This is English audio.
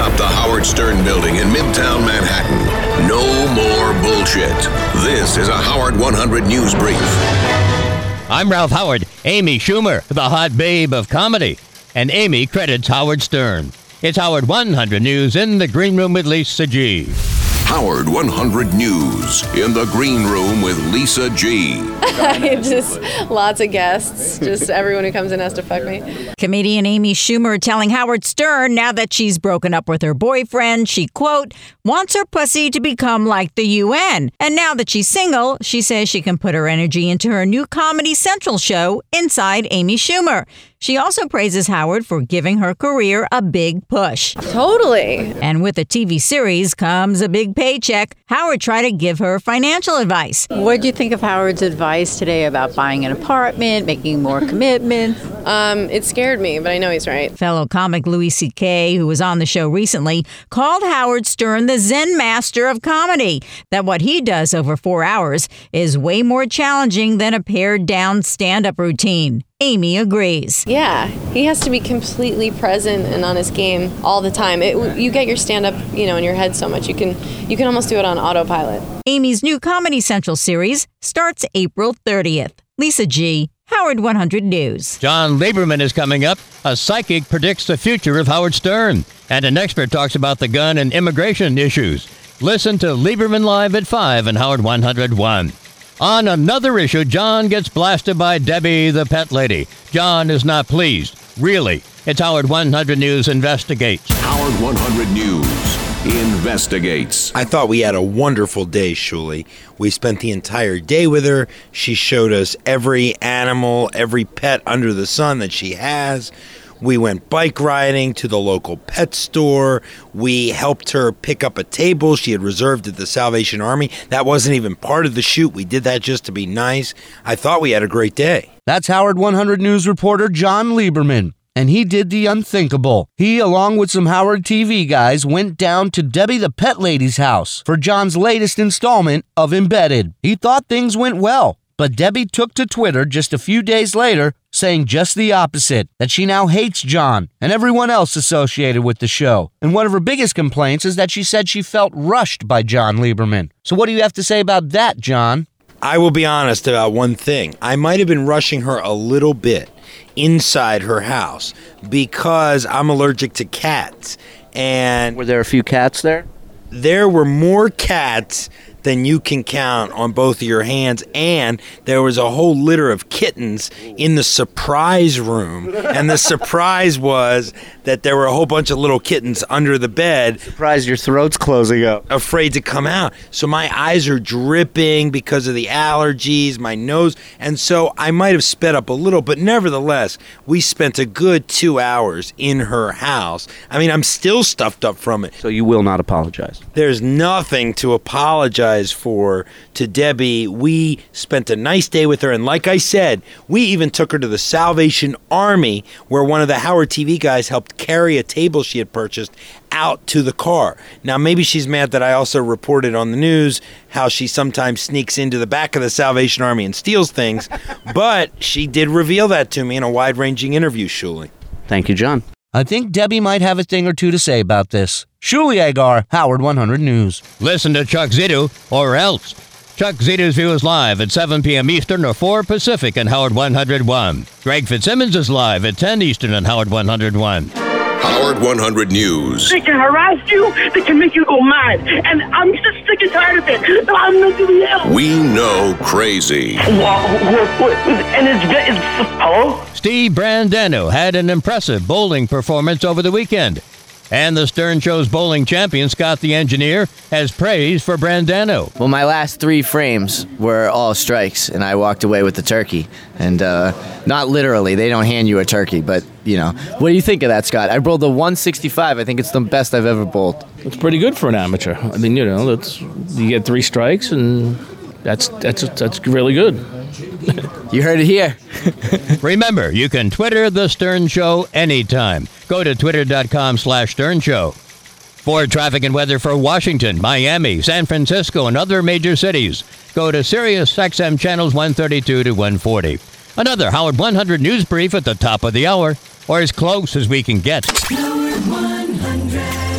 atop the Howard Stern building in Midtown Manhattan. No more bullshit. This is a Howard 100 News Brief. I'm Ralph Howard, Amy Schumer, the hot babe of comedy. And Amy credits Howard Stern. It's Howard 100 News in the Green Room with Lisa G. Howard 100 News in the green room with Lisa G. just lots of guests. Just everyone who comes in has to fuck me. Comedian Amy Schumer telling Howard Stern now that she's broken up with her boyfriend, she, quote, wants her pussy to become like the UN. And now that she's single, she says she can put her energy into her new Comedy Central show, Inside Amy Schumer. She also praises Howard for giving her career a big push. Totally. And with a TV series comes a big paycheck. Howard tried to give her financial advice. What do you think of Howard's advice today about buying an apartment, making more commitments? Um, it scared me, but I know he's right. Fellow comic Louis C.K., who was on the show recently, called Howard Stern the Zen master of comedy. That what he does over four hours is way more challenging than a pared down stand up routine. Amy agrees. Yeah, he has to be completely present and on his game all the time. It, you get your stand up, you know, in your head so much you can you can almost do it on autopilot. Amy's new Comedy Central series starts April 30th. Lisa G. Howard 100 News. Jon Leiberman is coming up. A psychic predicts the future of Howard Stern, and an expert talks about the gun and immigration issues. Listen to Leiberman Live at 5 and Howard 101. On another issue, Jon gets blasted by Debbie, the pet lady. Jon is not pleased. Really. It's Howard 100 News investigates. Howard 100 News investigates. I thought we had a wonderful day, Shuli. We spent the entire day with her. She showed us every animal, every pet under the sun that she has. We went bike riding to the local pet store. We helped her pick up a table she had reserved at the Salvation Army. That wasn't even part of the shoot. We did that just to be nice. I thought we had a great day. That's Howard 100 News reporter Jon Leiberman. And he did the unthinkable. He, along with some Howard TV guys, went down to Debbie the Pet Lady's house for Jon's latest installment of Embedded. He thought things went well, but Debbie took to Twitter just a few days later saying just the opposite that she now hates John and everyone else associated with the show. And one of her biggest complaints is that she said she felt rushed by Jon Leiberman. So, what do you have to say about that, John? I will be honest about one thing. I might have been rushing her a little bit inside her house because I'm allergic to cats. And Were there a few cats there? there were more cats than you can count on both of your hands and there was a whole litter of kittens in the surprise room and the surprise was that there were a whole bunch of little kittens under the bed Surprise, your throat's closing up. afraid to come out. So my eyes are dripping because of the allergies, my nose, and so I might have sped up a little, but nevertheless, we spent a good two hours in her house. I mean, I'm still stuffed up from it. So you will not apologize. There's nothing to apologize for to Debbie. We spent a nice day with her, and like I said, we even took her to the Salvation Army, where one of the Howard TV guys helped carry a table she had purchased out to the car. Now, maybe she's mad that I also reported on the news how she sometimes sneaks into the back of the Salvation Army and steals things, but she did reveal that to me in a wide ranging interview, Shuli. Thank you, Jon. I think Debbie might have a thing or two to say about this. Shuli Egar, Howard 100 News. Listen to Chuck Zito or else. Chuck Zito's View is live at 7 p.m. Eastern or 4 Pacific on Howard 101. Greg Fitzsimmons is live at 10 Eastern on Howard 101. Howard 100 News. They can harass you. They can make you go mad. And I'm just sick and tired of it. I'm mentally ill. We know crazy. Wow, what, what, and it's, it's hello. Steve Brandano had an impressive bowling performance over the weekend. And the Stern Show's bowling champion, Scott the Engineer, has praise for Brandano. Well, my last three frames were all strikes, and I walked away with the turkey. And uh, not literally, they don't hand you a turkey, but you know. What do you think of that, Scott? I bowled a 165. I think it's the best I've ever bowled. It's pretty good for an amateur. I mean, you know, that's you get three strikes, and that's that's that's really good. You heard it here. Remember, you can Twitter The Stern Show anytime. Go to twitter.com slash Stern Show. For traffic and weather for Washington, Miami, San Francisco, and other major cities, go to SiriusXM channels 132 to 140. Another Howard 100 news brief at the top of the hour, or as close as we can get. Howard 100.